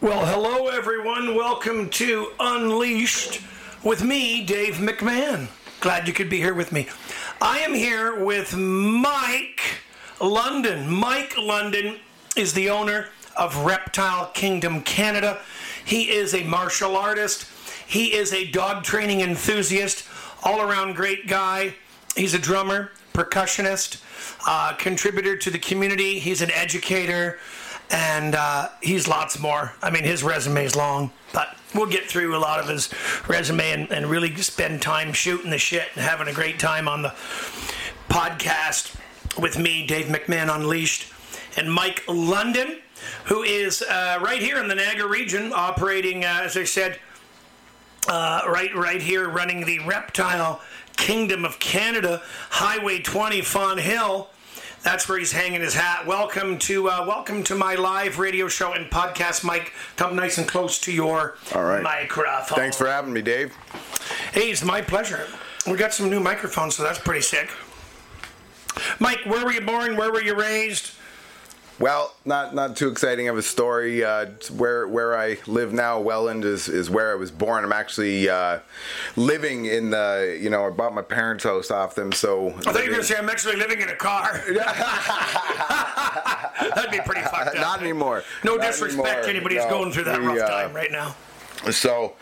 Well, hello everyone. Welcome to Unleashed with me, Dave McMahon. Glad you could be here with me. I am here with Mike London. Mike London is the owner of Reptile Kingdom Canada. He is a martial artist. He is a dog training enthusiast, all around great guy. He's a drummer, percussionist, uh, contributor to the community. He's an educator and uh, he's lots more. I mean, his resume is long, but we'll get through a lot of his resume and, and really spend time shooting the shit and having a great time on the podcast with me, Dave McMahon Unleashed, and Mike London, who is uh, right here in the Niagara region, operating, uh, as I said, uh, right right here, running the Reptile Kingdom of Canada, Highway 20, Fonthill. That's where he's hanging his hat. Welcome to uh, welcome to my live radio show and podcast, Mike. Come nice and close to your All right. microphone. Thanks for having me, Dave. Hey, it's my pleasure. We got some new microphones, so that's pretty sick. Mike, where were you born? Where were you raised? Well, not not too exciting of a story. Uh, where where I live now, Welland is, is where I was born. I'm actually uh, living in the you know I bought my parents' house off them. So I thought you were going to say I'm actually living in a car. That'd be pretty fucked up. not anymore. No Not disrespect anymore. to anybody who's No, going through that we, rough uh, time right now. So,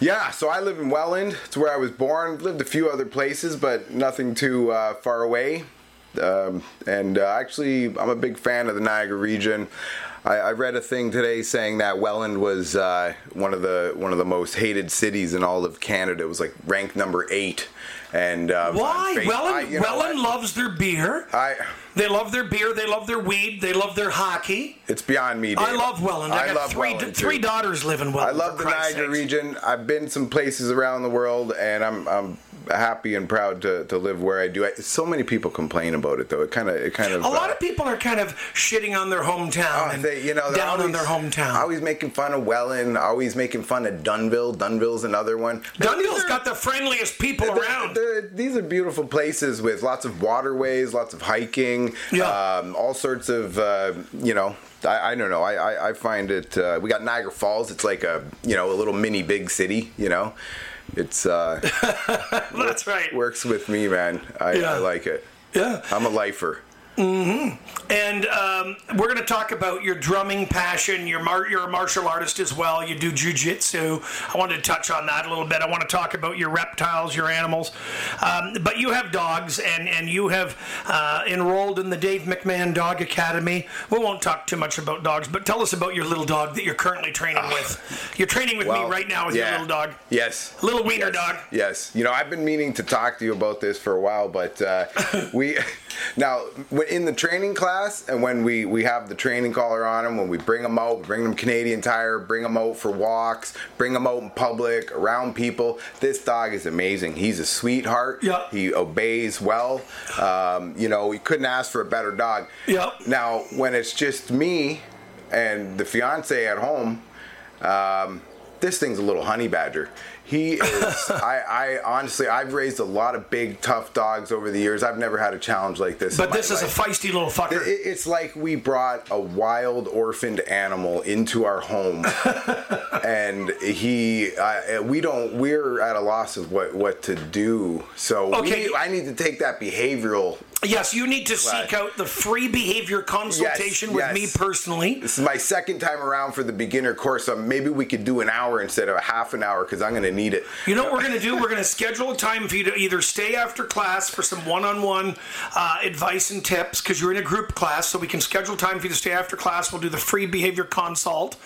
yeah, so I live in Welland. It's where I was born. Lived a few other places, but nothing too uh, far away. Um, and uh, actually, I'm a big fan of the Niagara region. I, I read a thing today saying that Welland was uh, one of the one of the most hated cities in all of Canada. It was like ranked number eight. And uh, Why? Welland, I- you know Welland loves their beer. I. They love their beer. They love their weed. They love their hockey. It's beyond me. I love Welland. I, got love three Welland, three daughters live in Welland. I love the Niagara region. I've been some places around the world, and I'm I'm happy and proud to, to live where I do. I, so many people complain about it, though. It kind of it kind of A lot uh, of people are kind of shitting on their hometown Oh, and they, you know, down on their hometown. Always making fun of Welland. Always making fun of Dunnville. Dunnville's another one. Dunnville's are- got the friendliest people they're- around. they're- these are beautiful places with lots of waterways, lots of hiking, Yeah. um, all sorts of uh, you know. I, I don't know. I, I, I find it. Uh, we got Niagara Falls. It's like a you know a little mini big city. You know, it's uh, That's right. works with me, man. I, Yeah. I like it. Yeah. I'm a lifer. And um, we're going to talk about your drumming passion. You're, mar- you're a martial artist as well. You do jujitsu. I wanted to touch on that a little bit. I want to talk about your reptiles, your animals. Um, but you have dogs, and, and you have uh, enrolled in the Dave McMahon Dog Academy. We won't talk too much about dogs, but tell us about your little dog that you're currently training with. You're training with me right now with your little dog. Yes. Little wiener yes. dog. Yes. You know, I've been meaning to talk to you about this for a while, but uh, we now when- in the training class and when we we have the training collar on them, when we bring them out, bring them Canadian Tire, bring them out for walks, bring them out in public around people. This dog is amazing. He's a sweetheart. Yeah. He obeys well. Um, you know, we couldn't ask for a better dog. Yep. Now, when it's just me and the fiance at home, um, this thing's a little honey badger. He is. I, I honestly, I've raised a lot of big, tough dogs over the years. I've never had a challenge like this. But this is a feisty little fucker. It- It's like we brought a wild orphaned animal into our home, and he, uh, we don't, we're at a loss of what what to do. So Okay. need- I need to take that behavioral. Yes, you need to seek out the free behavior consultation with yes. me personally. This is my second time around for the beginner course. So maybe we could do an hour instead of a half an hour because I'm going to need it. You know what we're going to do? We're going to schedule a time for you to either stay after class for some one on one advice and tips because you're in a group class. So we can schedule time for you to stay after class. We'll do the free behavior consult.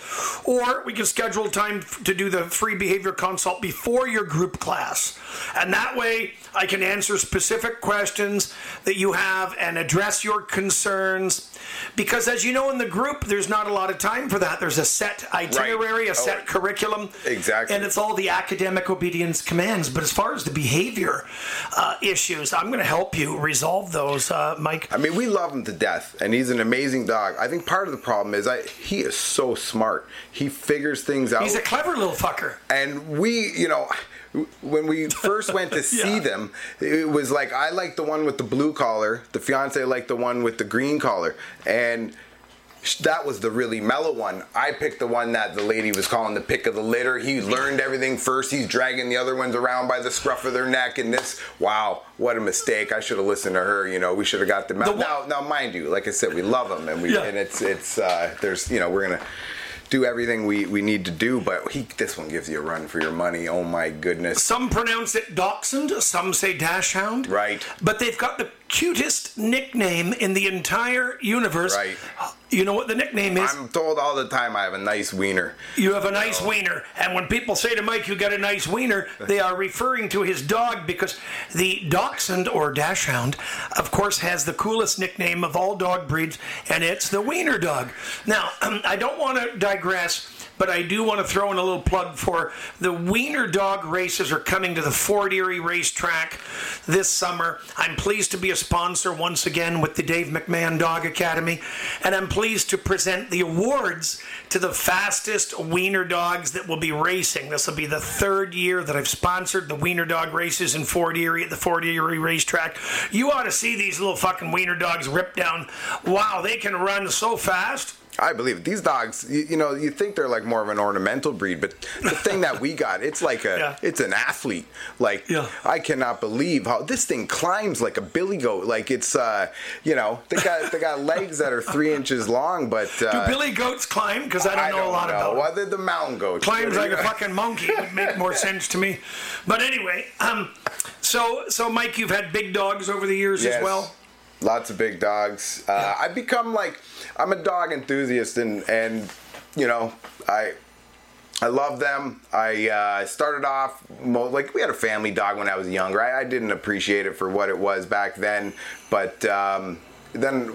Or we can schedule time to do the free behavior consult before your group class. And that way I can answer specific questions that you have and address your concerns. Because as you know, in the group, there's not a lot of time for that. There's a set itinerary, a Oh, set curriculum. Exactly. And it's all the academic obedience commands. But as far as the behavior uh, issues, I'm going to help you resolve those, uh, Mike. I mean, we love him to death, and he's an amazing dog. I think part of the problem is I he is so smart. He figures things out. He's a clever little fucker. and we, you know, when we first went to see Yeah. them, it was like I like the one with the blue collar, the fiance liked the one with the green collar, and that was the really mellow one. I picked the one that the lady was calling the pick of the litter. He learned everything first. He's dragging the other ones around by the scruff of their neck. And this, wow, what a mistake! I should have listened to her. You know, we should have got the out. Now, now, mind you, like I said, we love them, and we Yeah. and it's it's uh, there's you know we're gonna do everything we, we need to do, but he this one gives you a run for your money. Oh my goodness! Some pronounce it Dachshund, some say Dashhound. Right. But they've got the cutest nickname in the entire universe. Right. You know what the nickname is? I'm told all the time I have a nice wiener. You have a nice wiener. And when people say to Mike, you got a nice wiener, they are referring to his dog because the Dachshund or Dashhound, of course, has the coolest nickname of all dog breeds, and it's the Wiener Dog. Now, I don't want to digress. But I do want to throw in a little plug for the Wiener Dog races are coming to the Fort Erie racetrack this summer. I'm pleased to be a sponsor once again with the Dave McMahon Dog Academy, and I'm pleased to present the awards to the fastest Wiener dogs that will be racing. This will be the third year that I've sponsored the Wiener Dog races in Fort Erie at the Fort Erie racetrack. You ought to see these little fucking Wiener dogs rip down. Wow, they can run so fast. I believe it. These dogs, you, you know, you think they're like more of an ornamental breed, but the thing that we got, it's like a, Yeah. it's an athlete. Like, Yeah. I cannot believe how this thing climbs like a billy goat. Like it's, uh, you know, they got they got legs that are three inches long, but Do uh, Billy Goats climb? Because I don't know a lot about them. Well, they're the mountain goats. climbs like a fucking monkey would make more sense to me. But anyway, um, so so Mike, you've had big dogs over the years Yes. as well. Lots of big dogs. Uh, I've become like I'm a dog enthusiast, and and you know I I love them. I uh, started off mo- like we had a family dog when I was younger. I, I didn't appreciate it for what it was back then, but um, then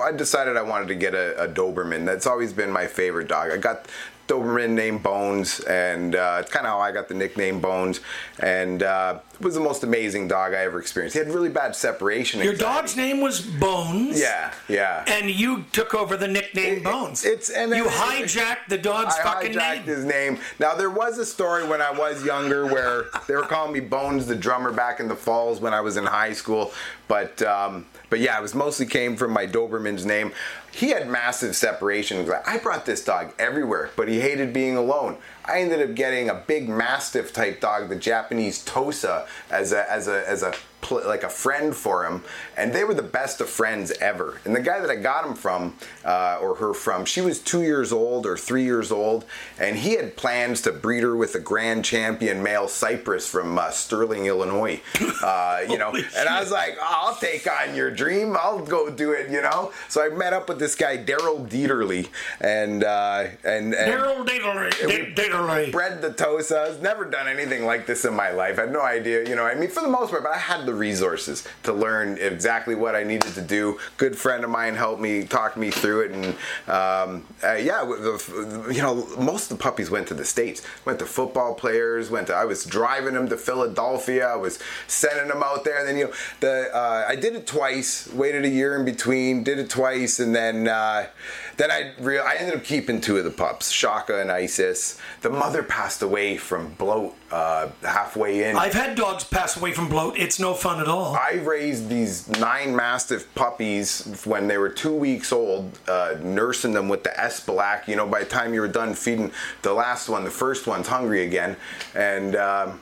I decided I wanted to get a, a Doberman. That's always been my favorite dog. I got Doberman named Bones, and uh, it's kind of how I got the nickname Bones. And uh, it was the most amazing dog I ever experienced. He had really bad separation. Your anxiety. dog's name was Bones. Yeah, yeah. And you took over the nickname It- Bones. it's- and you then- hijacked the dog's I fucking hijacked name. his name. Now there was a story when I was younger where they were calling me Bones the drummer back in the falls when I was in high school, but um, but yeah, it was mostly came from my Doberman's name. He had massive separation. I brought this dog everywhere, but he hated being alone. I ended up getting a big Mastiff type dog, the Japanese Tosa, as a as a as a pl- like a friend for him, and they were the best of friends ever. And the guy that I got him from, uh, or her from, she was two years old or three years old, and he had plans to breed her with a grand champion male Cypress from uh, Sterling, Illinois. Uh, you know, and I was like, oh, I'll take on your dream. I'll go do it. You know. So I met up with this guy Daryl Dieterly, and uh, and, and Daryl Daterley. Daterley. bred the Tosa. I've never done anything like this in my life. I had no idea, you know. I mean, for the most part, but I had the resources to learn exactly what I needed to do. Good friend of mine helped me, talk me through it, and um, uh, yeah, the- you know, most of the puppies went to the states. Went to football players. Went to. I was driving them to Philadelphia. I was sending them out there. And then you know, the uh, I did it twice. Waited a year in between. Did it twice, and then uh, then I real I ended up keeping two of the pups, Shaka and Isis. The mother passed away from bloat uh, halfway in. I've had dogs pass away from bloat. It's no fun at all. I raised these nine Mastiff puppies when they were two weeks old, uh, nursing them with the Esbilac. You know, by the time you were done feeding the last one, the first one's hungry again. And um,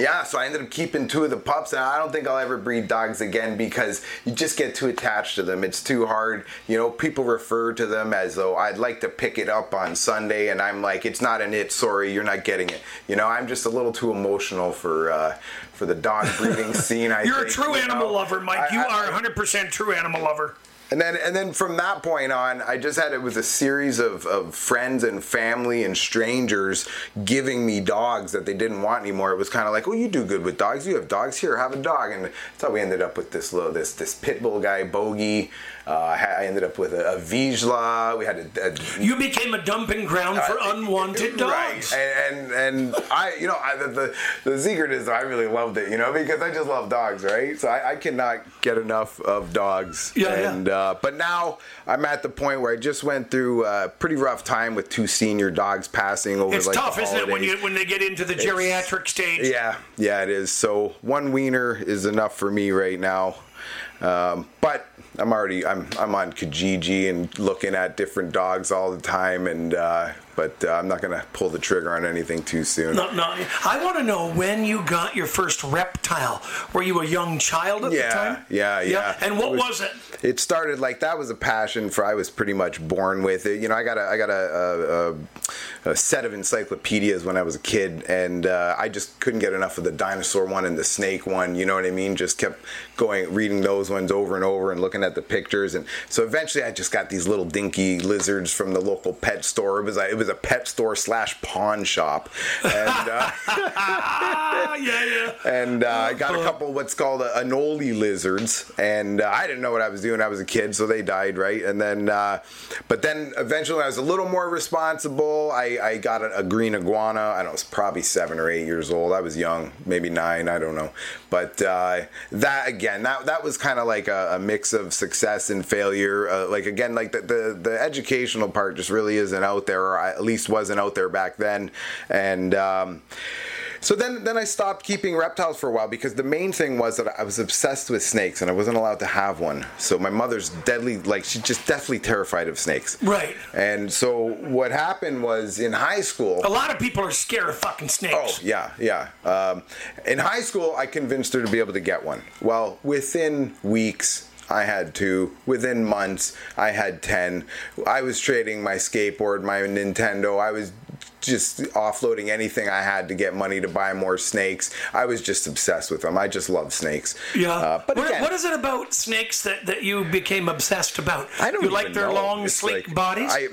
yeah, so I ended up keeping two of the pups, and I don't think I'll ever breed dogs again because you just get too attached to them. It's too hard. You know, people refer to them as though I'd like to pick it up on Sunday, and I'm like, it's not an it. Sorry, you're not getting it. You know, I'm just a little too emotional for uh, for the dog breeding scene. I You're a true you animal know? lover, Mike. I- you I- are 100% true animal lover. And then and then from that point on, I just had it was a series of, of friends and family and strangers giving me dogs that they didn't want anymore. It was kind of like, well, you do good with dogs. You have dogs here. Have a dog. And that's how we ended up with this little this this pit bull guy, Bogey. Uh, I ended up with a, a Vizsla. We had a, a You became a dumping ground for unwanted dogs. Uh, Right, and and, and I, you know, I, the the, the secret is I really loved it, you know, because I just love dogs, right? So I, I cannot get enough of dogs. Yeah, yeah. and uh, but now I'm at the point where I just went through a pretty rough time with two senior dogs passing over. It's like, tough, isn't it, when you when they get into the geriatric stage? Yeah, yeah, it is. So one wiener is enough for me right now. Um, but I'm already I'm I'm on Kijiji and looking at different dogs all the time, and uh, but uh, I'm not gonna pull the trigger on anything too soon. No, no. I want to know when you got your first reptile. Were you a young child at Yeah, the time? yeah, yeah. Yeah. And what It was, was- it? It started like that was a passion for I was pretty much born with it. You know, I got a I got a, a, a, set of encyclopedias when I was a kid, and uh, I just couldn't get enough of the dinosaur one and the snake one. You know what I mean? Just kept going reading those ones over and over and looking at the pictures, and so eventually I just got these little dinky lizards from the local pet store. It was a, it was a pet store slash pawn shop, and. Uh, Ah, yeah, yeah. and uh, I got a couple what's called a, anole lizards, and uh, I didn't know what I was doing. I was a kid, so they died, right? And then, uh, but then eventually, I was a little more responsible. I, I got a, a green iguana. I don't know, I was probably seven or eight years old. I was young, maybe nine. I don't know, but uh, that again, that that was kind of like a, a mix of success and failure. Uh, like again, like the, the the educational part just really isn't out there, or at least wasn't out there back then, and. Um, so then, then I stopped keeping reptiles for a while because the main thing was that I was obsessed with snakes and I wasn't allowed to have one. So my mother's deadly, like she's just deathly terrified of snakes. Right. And so what happened was in high school. A lot of people are scared of fucking snakes. Oh yeah, yeah. Um, in high school, I convinced her to be able to get one. Well, within weeks. I had two. Within months, I had 10. I was trading my skateboard, my Nintendo. I was just offloading anything I had to get money to buy more snakes. I was just obsessed with them. I just love snakes. Yeah. Uh, but what, again, what is it about snakes that, that you became obsessed about? I don't You like their know. long, It's sleek like- bodies? I,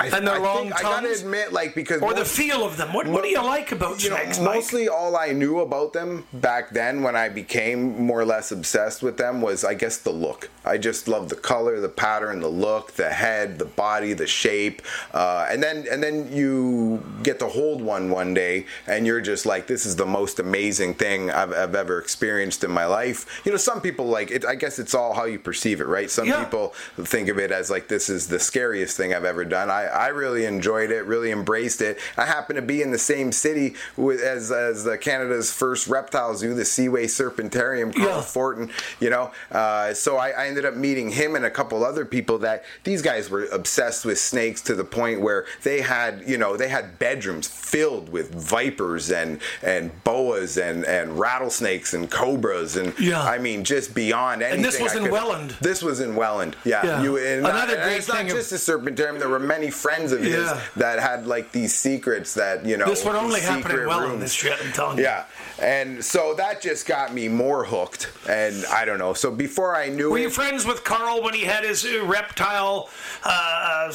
I, And their I long think, I gotta admit, like because or the feel of them? What, what do you like about you know, snakes, mostly all I knew about them back then when I became more or less obsessed with them was I guess the look. I just loved the color, the pattern, the look, the head, the body, the shape, uh, and then and then you get to hold one one day and you're just like, this is the most amazing thing I've, I've ever experienced in my life. You know, some people like it. I guess it's all how you perceive it, right? Some Yeah. people think of it as like this is the scariest thing I've ever done. I, I really enjoyed it, really embraced it. I happen to be in the same city with as as uh, Canada's first reptile zoo, the Seaway Serpentarium, Carl Yeah. Fortin. You know, uh, so I, I ended up meeting him and a couple other people that these guys were obsessed with snakes to the point where they had you know they had bedrooms filled with vipers and and boas and and rattlesnakes and cobras and Yeah. I mean just beyond anything. And this was I in could- Welland. This was in Welland. Yeah. Yeah. You, and Another and great it's not thing of- just the serpentarium. There were many friends of his Yeah. that had like these secrets that you know. This would only happen in Welland, rooms. this shit, I'm telling you. Yeah, and so that just got me more hooked, and I don't know. So before I knew Were it, you friends with Carl when he had his uh, reptile uh,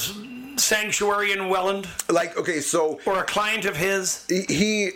sanctuary in Welland? like okay, so Or a client of his? he.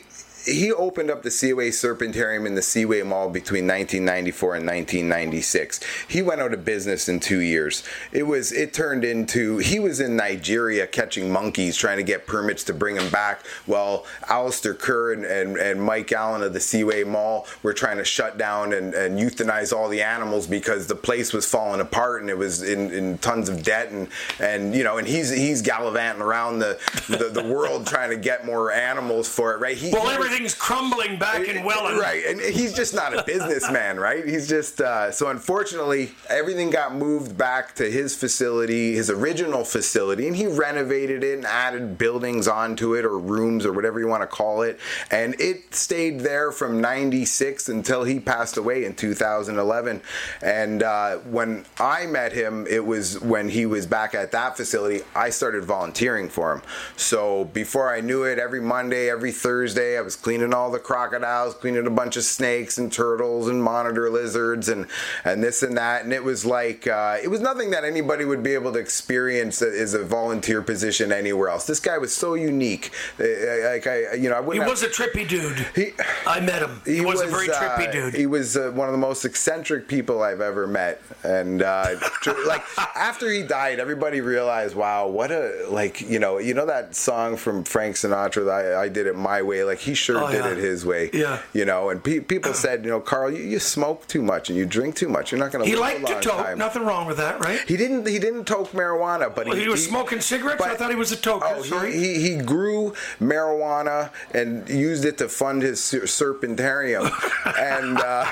He opened up the Seaway Serpentarium in the Seaway Mall between 1994 and 1996. He went out of business in two years. It was it turned into he was in Nigeria catching monkeys, trying to get permits to bring them back. While Alistair Kerr and, and, and Mike Allen of the Seaway Mall were trying to shut down and, and euthanize all the animals because the place was falling apart and it was in, in tons of debt and and you know and he's he's gallivanting around the the, the world trying to get more animals for it. Right? He, Well, was- everything's crumbling back in Welland. Right, and he's just not a businessman, right? He's just uh, so unfortunately everything got moved back to his facility, his original facility, and he renovated it and added buildings onto it or rooms or whatever you want to call it, and it stayed there from '96 until he passed away in 2011. And uh, when I met him, it was when he was back at that facility. I started volunteering for him. So before I knew it, every Monday, every Thursday, I was cleaning all the crocodiles, cleaning a bunch of snakes and turtles and monitor lizards and and this and that. And it was like uh, it was nothing that anybody would be able to experience as a volunteer position anywhere else. This guy was so unique. Uh, Like I, you know, I He wouldn't. have- was a trippy dude. He- I met him. He, was, a very trippy uh, dude. He was uh, one of the most eccentric people I've ever met, and uh, like after he died, everybody realized, wow, what a like you know you know that song from Frank Sinatra that I, I did it my way. Like he sure Oh, did yeah. it his way. Yeah. You know, and pe- people said, you know, Carl, you, you smoke too much and you drink too much. You're not going to He liked to toke. time. Nothing wrong with that, right? He didn't. He didn't toke marijuana, but Well, he, he was smoking cigarettes? I thought he was a toker, Oh, sorry. he, he, he grew marijuana and used it to fund his ser- serpentarium, and uh,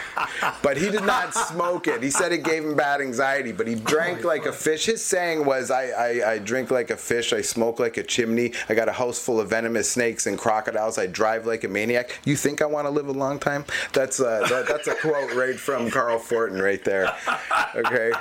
but he did not smoke it. He said it gave him bad anxiety, but he drank like a fish. His saying was, I, I, "I drink like a fish. I smoke like a chimney. I got a house full of venomous snakes and crocodiles. I drive like a maniac. You think I want to live a long time?" That's uh, that, that's a quote right from Carl Fortin right there. Okay.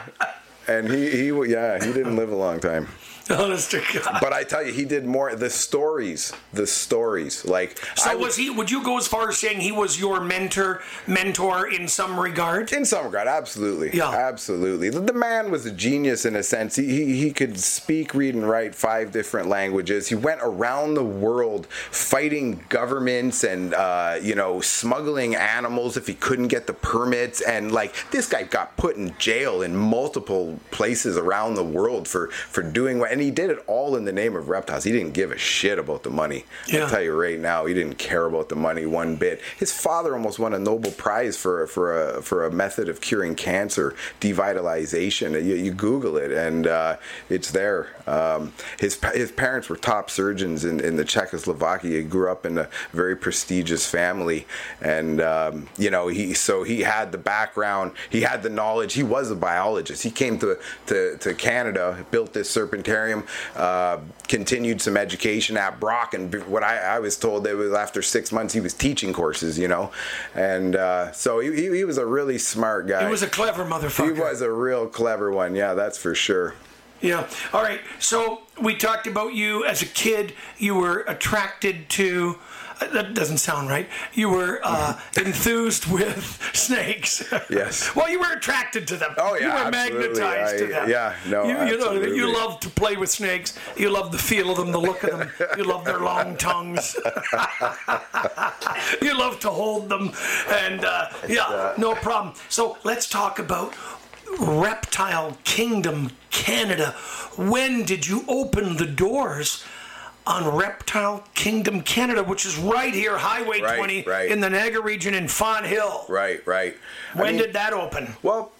And he, he, yeah, he didn't live a long time. Honest to God. But I tell you, he did more. The stories, the stories. Like, So I was he? Would you go as far as saying he was your mentor, mentor in some regard? in some regard, absolutely, Yeah. absolutely. The, the man was a genius in a sense. He, he he could speak, read, and write five different languages. He went around the world fighting governments and uh, you know smuggling animals if he couldn't get the permits. And like this guy got put in jail in multiple places around the world for for doing what. And he did it all in the name of reptiles. He didn't give a shit about the money. Yeah. I'll tell you right now, he didn't care about the money one bit. His father almost won a Nobel Prize for for a for a method of curing cancer, devitalization. You, you Google it, and uh, it's there. Um, his his parents were top surgeons in, in the Czechoslovakia. He grew up in a very prestigious family, and um, you know he so he had the background, he had the knowledge. He was a biologist. He came to to, to Canada, built this serpentarium, uh, continued some education at Brock, and what I, I was told that was after six months he was teaching courses, you know, and uh, so he, he, he was a really smart guy. He was a clever motherfucker. He was a real clever one, yeah, that's for sure. Yeah. All right. So we talked about you as a kid. You were attracted to. Uh, That doesn't sound right. You were uh, enthused with snakes. Yes. well, you were attracted to them. Oh, yeah, You were absolutely. magnetized to them. yeah, no, You, you know, you love to play with snakes. You love the feel of them, the look of them. You love their long tongues. you love to hold them, and uh, yeah, no problem. So let's talk about Reptile Kingdom Canada. When did you open the doors on Reptile Kingdom Canada, which is right here, Highway Right, 20 right. in the Niagara region in Fonthill? Right, right. I When mean, did that open? well,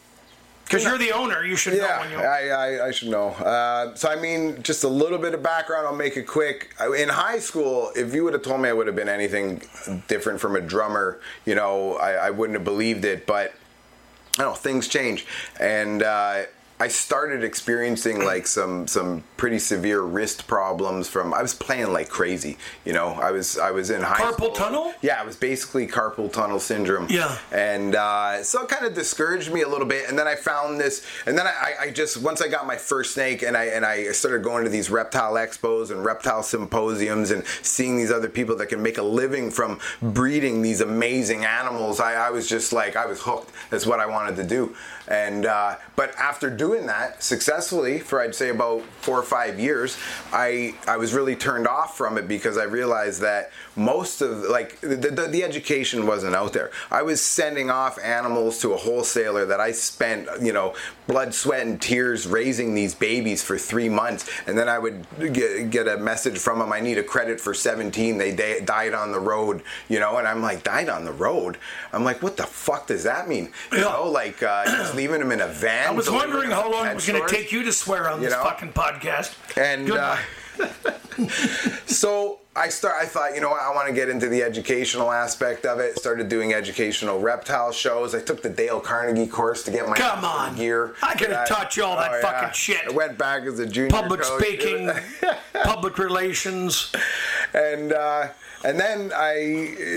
Because you're the owner, you should know Yeah, I, I, I should know. Uh, so, I mean, just a little bit of background. I'll make it quick. In high school, if you would have told me I would have been anything different from a drummer, you know, I, I wouldn't have believed it. But I don't know, things change. And uh, I started experiencing like some some pretty severe wrist problems from I was playing like crazy. You know, I was I was in high Carpal school. tunnel? Yeah, it was basically carpal tunnel syndrome. Yeah. And uh, so it kind of discouraged me a little bit. And then I found this, and then I, I- just once I got my first snake, and I and I started going to these reptile expos and reptile symposiums, and seeing these other people that can make a living from breeding these amazing animals. I, I was just like I was hooked. That's what I wanted to do. And uh, but after doing that successfully for I'd say about four or five years, I I was really turned off from it because I realized that most of like the, the, the education wasn't out there. I was sending off animals to a wholesaler that I spent you know blood, sweat, and tears raising these babies for three months, and then I would get, get a message from them. I need a credit for 17. They died on the road, you know, and I'm like died on the road. I'm like, what the fuck does that mean? You Yeah. know, like uh, just leaving them in a van. I was wondering how long it was going to take you to swear on You this know? fucking podcast. And uh, so I start. I thought, you know what? I want to get into the educational aspect of it. Started doing educational reptile shows. I took the Dale Carnegie course to get my Come on. gear. I could have taught you all that fucking shit. I went back as a junior Public coach. speaking, public relations. and uh, and then I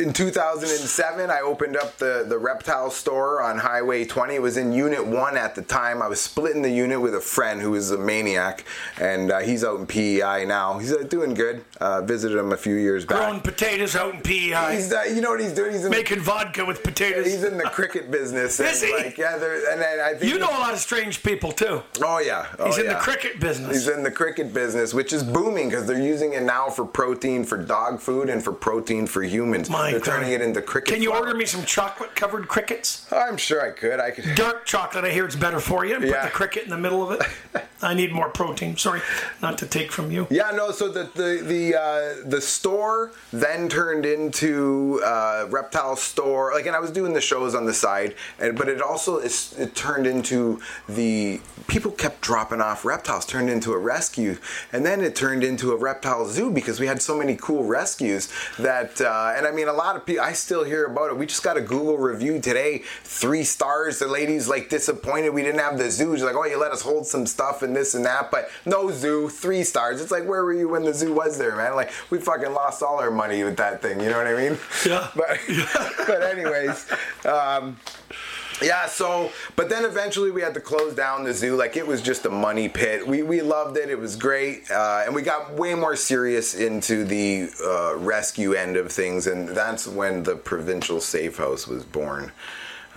in 2007 I opened up the the reptile store on Highway 20. It was in Unit One at the time. I was splitting the unit with a friend who was a maniac, and uh, he's out in PEI now. He's uh, doing good. Uh, visited him a few years back. Growing potatoes out in PEI. He's uh, you know what he's doing? He's in making vodka with potatoes. he's in the cricket business. Is he? Like, yeah, and I think you know a lot of strange people too. Oh yeah, oh, He's in the cricket business. He's in the cricket business, which is booming because they're using it now for protein for dog food and for protein for humans. My they're God. turning it into cricket. Can you flour. order me some chocolate covered crickets? I'm sure I could. I could. Dark chocolate, I hear it's better for you. And put the cricket in the middle of it. I need more protein. Sorry, not to take from you. Yeah, no. So the the the uh, the store then turned into uh, reptile store. Like, and I was doing the shows on the side, and but it also it's, it turned into the people kept dropping off reptiles. Turned into a rescue, and then it turned into a reptile zoo because we had so many cool rescues that. Uh, and I mean, a lot of people. I still hear about it. We just got a Google review today, three stars. The lady's like disappointed we didn't have the zoo. She's like, oh, you let us hold some stuff and this and that, but no zoo, three stars. It's like, where were you when the zoo was there, man? Like, we fucking lost all our money with that thing. You know what I mean? Yeah. But, but anyways, um, yeah, so, but then eventually we had to close down the zoo. Like, it was just a money pit. We, we loved it. It was great. Uh, and we got way more serious into the uh, rescue end of things. And that's when the provincial safe house was born.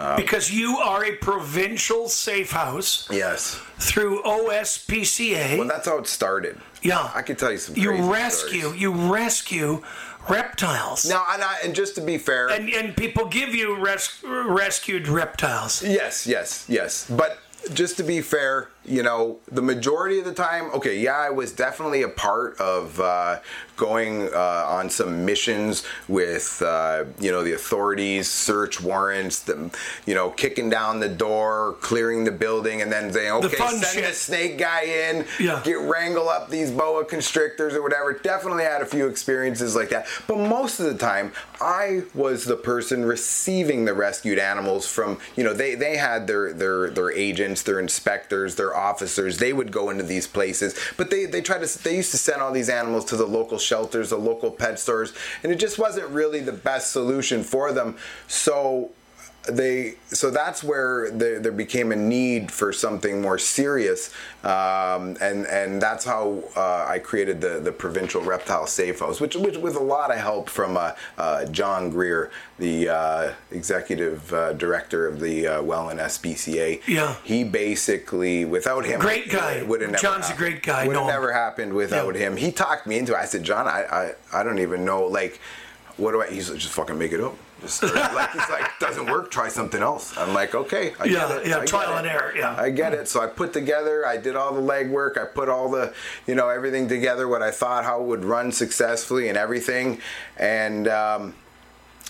Uh, because you are a provincial safe house Yes. through OSPCA. Well, that's how it started. yeah. I could tell you some You rescue, stories. you rescue reptiles. Now, and, I, and just to be fair, and, and people give you res- rescued reptiles. Yes, yes, yes. But just to be fair, you know, the majority of the time, okay, yeah, I was definitely a part of uh, going uh, on some missions with, uh, you know, the authorities, search warrants, the, you know, kicking down the door, clearing the building, and then saying, okay, fun send shit. the snake guy in, Yeah. get wrangle up these boa constrictors or whatever. Definitely had a few experiences like that. But most of the time, I was the person receiving the rescued animals from, you know, they, they had their, their, their agents, their inspectors, their officers. They would go into these places, but they, they tried to, they used to send all these animals to the local shelters, the local pet stores, and it just wasn't really the best solution for them. So they so that's where there, there became a need for something more serious. Um, and and that's how uh, I created the the provincial reptile safe house which, which with a lot of help from uh, uh, John Greer the uh, executive uh, director of the uh, Welland SPCA Yeah. he basically without him Great guy. would have never John's a great guy, would have never happened without Yeah. him. He talked me into it. I said John I, I I don't even know like what do I he's like just fucking make it up just like he's like doesn't work try something else. I'm like okay I Yeah, get it, yeah, I trial it. and error, yeah. i get it. So i put together i did all the legwork i put all the you know everything together what i thought how it would run successfully and everything. And um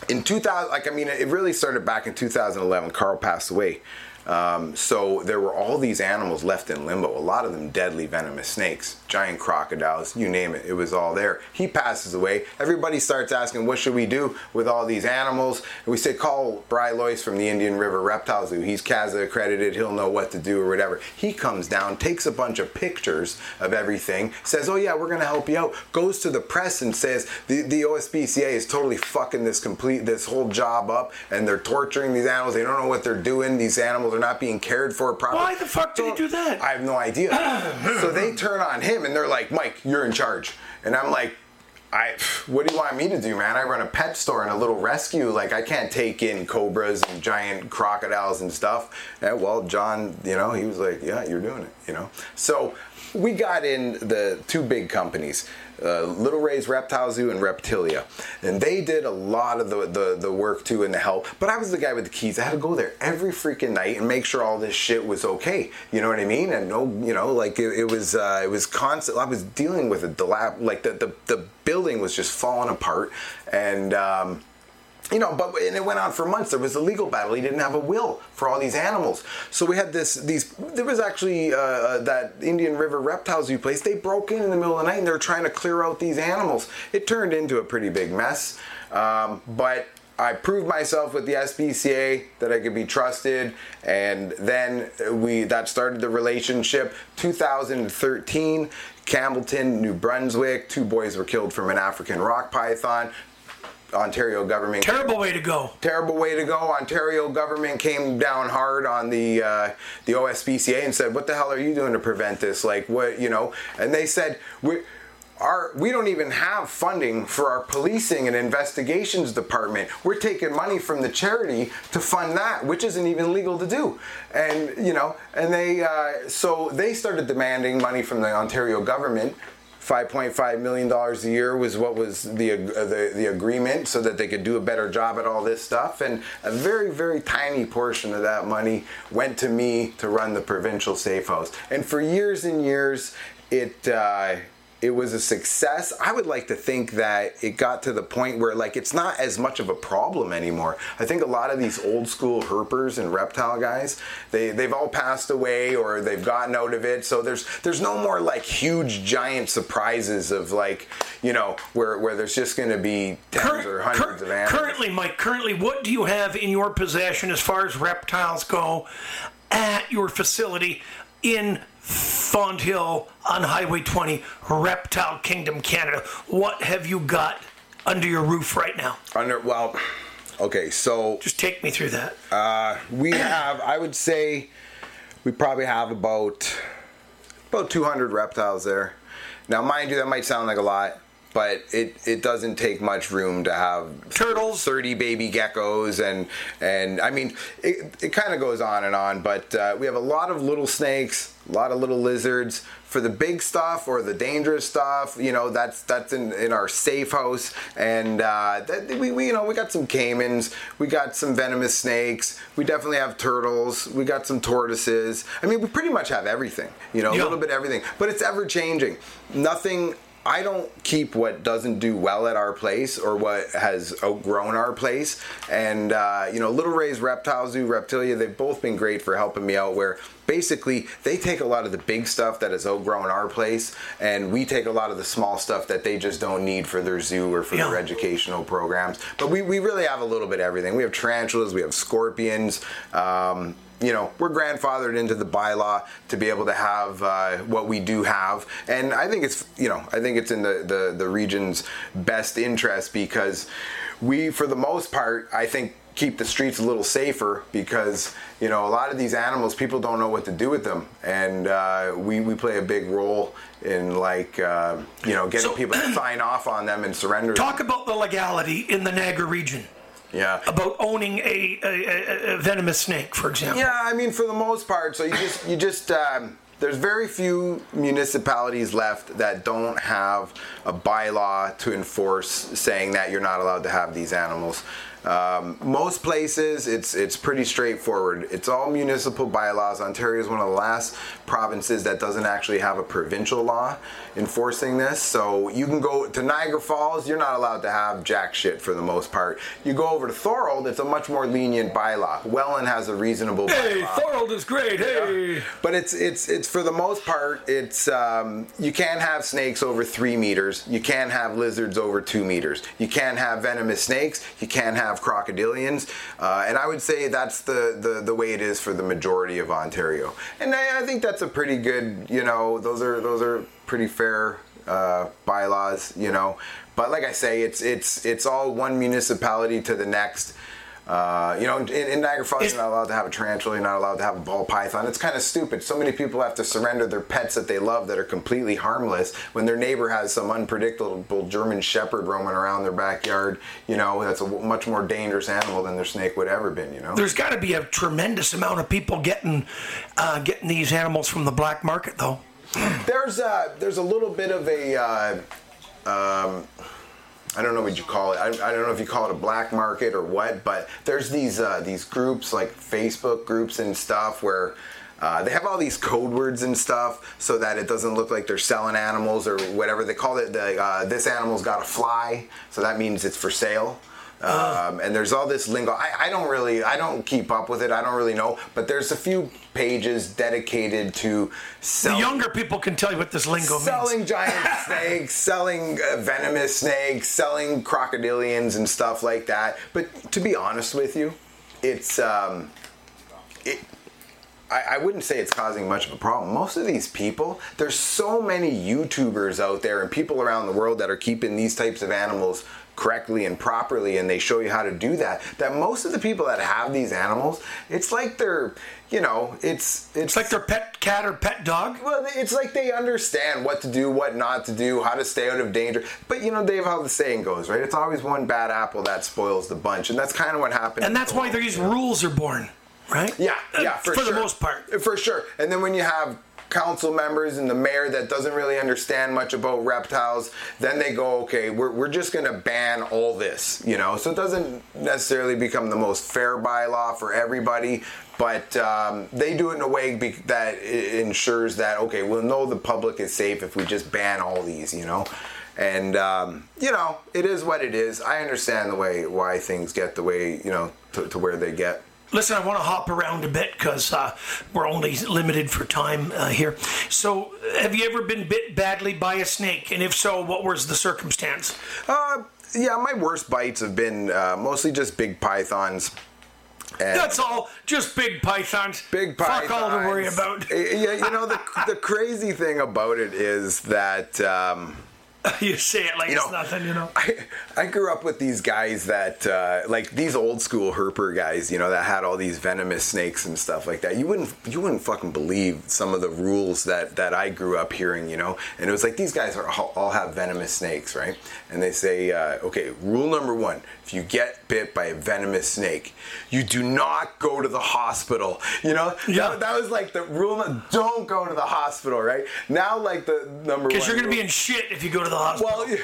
in 2000 like i mean it really started back in 2011 carl passed away um, so there were all these animals left in limbo a lot of them deadly venomous snakes giant crocodiles you name it it was all there. He passes away. Everybody starts asking what should we do with all these animals? And we say call Bry Loyst from the indian river reptile zoo he's CAZA accredited he'll know what to do or whatever. He comes down takes a bunch of pictures of everything says oh yeah we're going to help you out goes to the press and says the, the ospca is totally fucking this complete this whole job up and they're torturing these animals they don't know what they're doing these animals are not being cared for properly Why the fuck did he do that? I have no idea. so they turn on him and they're like, Mike, you're in charge. And I'm like, I, what do you want me to do, man? I run a pet store and a little rescue. Like, I can't take in cobras and giant crocodiles and stuff. And well, John, you know, he was like, yeah, you're doing it, you know? So we got in the two big companies. Uh, Little Ray's Reptile Zoo and Reptilia, and they did a lot of the, the the work too and the help. But I was the guy with the keys. I had to go there every freaking night and make sure all this shit was okay. You know what I mean? And no, you know, like it, it was uh, it was constant. I was dealing with a dilap, like the, the the building was just falling apart, and. Um, you know, but and it went on for months. There was a legal battle. He didn't have a will for all these animals. So we had this. These there was actually uh, uh, that Indian River Reptile Zoo place. They broke in in the middle of the night and they were trying to clear out these animals. It turned into a pretty big mess. Um, but I proved myself with the SPCA that I could be trusted, and then we that started the relationship. 2013, Campbellton, New Brunswick. Two boys were killed from an African rock python. Ontario government Terrible way to go. terrible way to go. Ontario government came down hard on the uh, the OSPCA and said, "What the hell are you doing to prevent this? Like, what you know?" And they said, "We." Our, we don't even have funding for our policing and investigations department. We're taking money from the charity to fund that, which isn't even legal to do. And you know, and they uh, so they started demanding money from the Ontario government 5.5 million dollars a year was what was the, uh, the the agreement, so that they could do a better job at all this stuff. And a very very tiny portion of that money went to me to run the provincial safe house. And for years and years, it. Uh, it was a success. I would like to think that it got to the point where like it's not as much of a problem anymore. I think a lot of these old school herpers and reptile guys, they they've all passed away or they've gotten out of it. So there's there's no more like huge giant surprises of like, you know, where where there's just going to be tens or hundreds cur- of animals. Currently, Mike, currently, what do you have in your possession as far as reptiles go at your facility in Fonthill on Highway 20, Reptile Kingdom, Canada? What have you got under your roof right now? Under well, okay, so Just take me through that. Uh, we have, I would say, we probably have about about 200 reptiles there. Now, mind you, that might sound like a lot, but it, it doesn't take much room to have Turtles. 30 baby geckos, and and I mean, it, it kind of goes on and on. But uh, we have a lot of little snakes, a lot of little lizards. For the big stuff or the dangerous stuff, you know, that's that's in, in our safe house, and uh, that, we, we you know we got some caimans, we got some venomous snakes, we definitely have turtles, we got some tortoises. I mean, we pretty much have everything, you know, a little bit everything, but it's ever changing. Nothing. I don't keep what doesn't do well at our place or what has outgrown our place. And, uh, you know, Little Ray's Reptile Zoo, Reptilia, they've both been great for helping me out where basically they take a lot of the big stuff that has outgrown our place and we take a lot of the small stuff that they just don't need for their zoo or for Yeah. their educational programs. But we, we really have a little bit of everything. We have tarantulas, we have scorpions. Um, you know, we're grandfathered into the bylaw to be able to have uh, what we do have, and I think it's you know I think it's in the, the the region's best interest because we, for the most part, I think keep the streets a little safer because you know a lot of these animals people don't know what to do with them, and uh, we we play a big role in like uh, you know getting So- people to sign off on them and surrender. them. Talk about the legality in the Niagara region Yeah. about owning a, a, a, venomous snake, for example. Yeah, I mean, for the most part, so you just you just um, there's very few municipalities left that don't have a bylaw to enforce saying that you're not allowed to have these animals. Um, most places, it's it's pretty straightforward. It's all municipal bylaws. Ontario is one of the last provinces that doesn't actually have a provincial law enforcing this. So you can go to Niagara Falls, you're not allowed to have jack shit for the most part. You go over to Thorold, it's a much more lenient bylaw. Welland has a reasonable Hey, bylaw. Thorold is great. Hey. But it's it's it's for the most part it's um, you can't have snakes over three meters. You can't have lizards over two meters. You can't have venomous snakes. You can't have crocodilians. Uh, and I would say that's the, the the way it is for the majority of Ontario. And I, I think that's a pretty good. You know, those are those are pretty fair uh, bylaws. You know, but like I say, it's it's it's all one municipality to the next. Uh, you know, in, in Niagara Falls, you're not allowed to have a tarantula. You're not allowed to have a ball python. It's kind of stupid. So many people have to surrender their pets that they love that are completely harmless when their neighbor has some unpredictable German Shepherd roaming around their backyard. You know, that's a much more dangerous animal than their snake would ever been. You know. There's got to be a tremendous amount of people getting uh, getting these animals from the black market, though. There's a there's a little bit of a uh, um, I don't know what you call it. I, I don't know if you call it a black market or what, but there's these uh, these groups like Facebook groups and stuff where. Uh, they have all these code words and stuff so that it doesn't look like they're selling animals or whatever. They call it the, uh, this animal's got a fly, so that means it's for sale. Um, and there's all this lingo. I, I don't really, I don't keep up with it. I don't really know, but there's a few pages dedicated to The younger people can tell you what this lingo means. selling giant snakes, selling uh, venomous snakes, selling crocodilians and stuff like that. But to be honest with you, it's um, it. I wouldn't say it's causing much of a problem. Most of these people, there's so many YouTubers out there and people around the world that are keeping these types of animals correctly and properly and they show you how to do that that most of the people that have these animals it's like they're you know it's it's, It's like their pet cat or pet dog. well, it's like they understand what to do, what not to do, how to stay out of danger. But you know, Dave, how the saying goes, right? It's always one bad apple that spoils the bunch, and that's kind of what happened. And that's why these rules are born, right? Yeah, Uh, yeah, for, for sure. the most part. for sure. And then when you have council members and the mayor that doesn't really understand much about reptiles, then they go, okay, we're, we're just going to ban all this, you know? So it doesn't necessarily become the most fair bylaw for everybody, but um, they do it in a way be- that ensures that, okay, we'll know the public is safe if we just ban all these, you know? And, um, you know, it is what it is. I understand the way, why things get the way, you know, to, to where they get. Listen, I want to hop around a bit because uh, we're only limited for time uh, here. So, have you ever been bit badly by a snake? And if so, what was the circumstance? Uh, yeah, my worst bites have been uh, mostly just big pythons. And That's all. Just big pythons. big pythons. Fuck all to worry about. Yeah, you know the the crazy thing about it is that. Um, you say it like You it's know, nothing, you know. I, I grew up with these guys that uh, like these old school herper guys, you know, that had all these venomous snakes and stuff like that. You wouldn't you wouldn't fucking believe some of the rules that that I grew up hearing, you know. And it was like these guys are all, all have venomous snakes, right? And they say, uh, okay, rule number one: if you get bit by a venomous snake, you do not go to the hospital. You know, Yeah. that, that was like the rule. Don't go to the hospital, right? Now, like the number one. Because you're going to be in shit if you go to the hospital. well,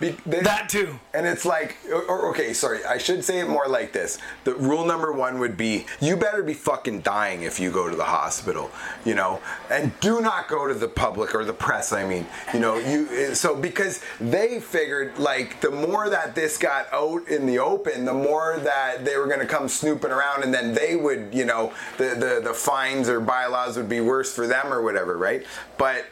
be, they, that too. and it's like, or, or- okay, sorry, I should say it more like this. The rule number one would be you better be fucking dying if you go to the hospital, you know, and do not go to the public or the press. I mean, you know, you eh, so because they figured like the more that this got out in the open, the more that they were going to come snooping around, and then they would, you know, the the the fines or bylaws would be worse for them or whatever, right? But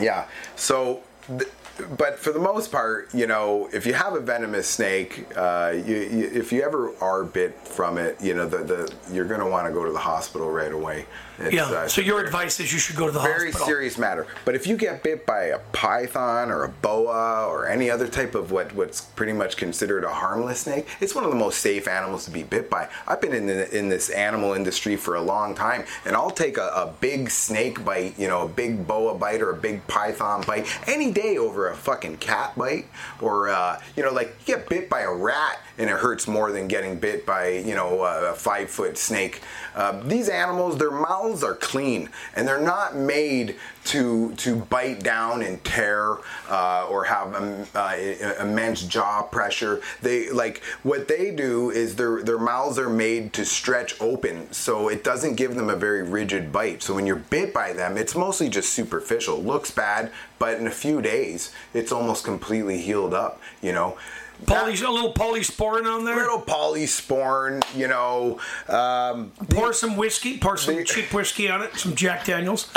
yeah. So, th- but for the most part, you know, if you have a venomous snake, uh, you, you, if you ever are bit from it, you know, the, the you're going to want to go to the hospital right away. It's, Yeah. uh, so your advice is you should go to the very hospital. Very serious matter. But if you get bit by a python or a boa or any other type of what what's pretty much considered a harmless snake, it's one of the most safe animals to be bit by. I've been in the, in this animal industry for a long time, and I'll take a, a big snake bite, you know, a big boa bite or a big python bite any day over a fucking cat bite, or uh, you know, like you get bit by a rat and it hurts more than getting bit by you know a five foot snake. Uh, these animals, their mouths are clean and they're not made to to bite down and tear uh, or have um, uh, immense jaw pressure. They like what they do is their their mouths are made to stretch open, so it doesn't give them a very rigid bite. So when you're bit by them, it's mostly just superficial. Looks bad, but in a few days, it's almost completely healed up. You know. Poly, a little polysporin on there. A little polysporin, you know. Um, Pour some whiskey. Pour some The- cheap whiskey on it. Some Jack Daniels.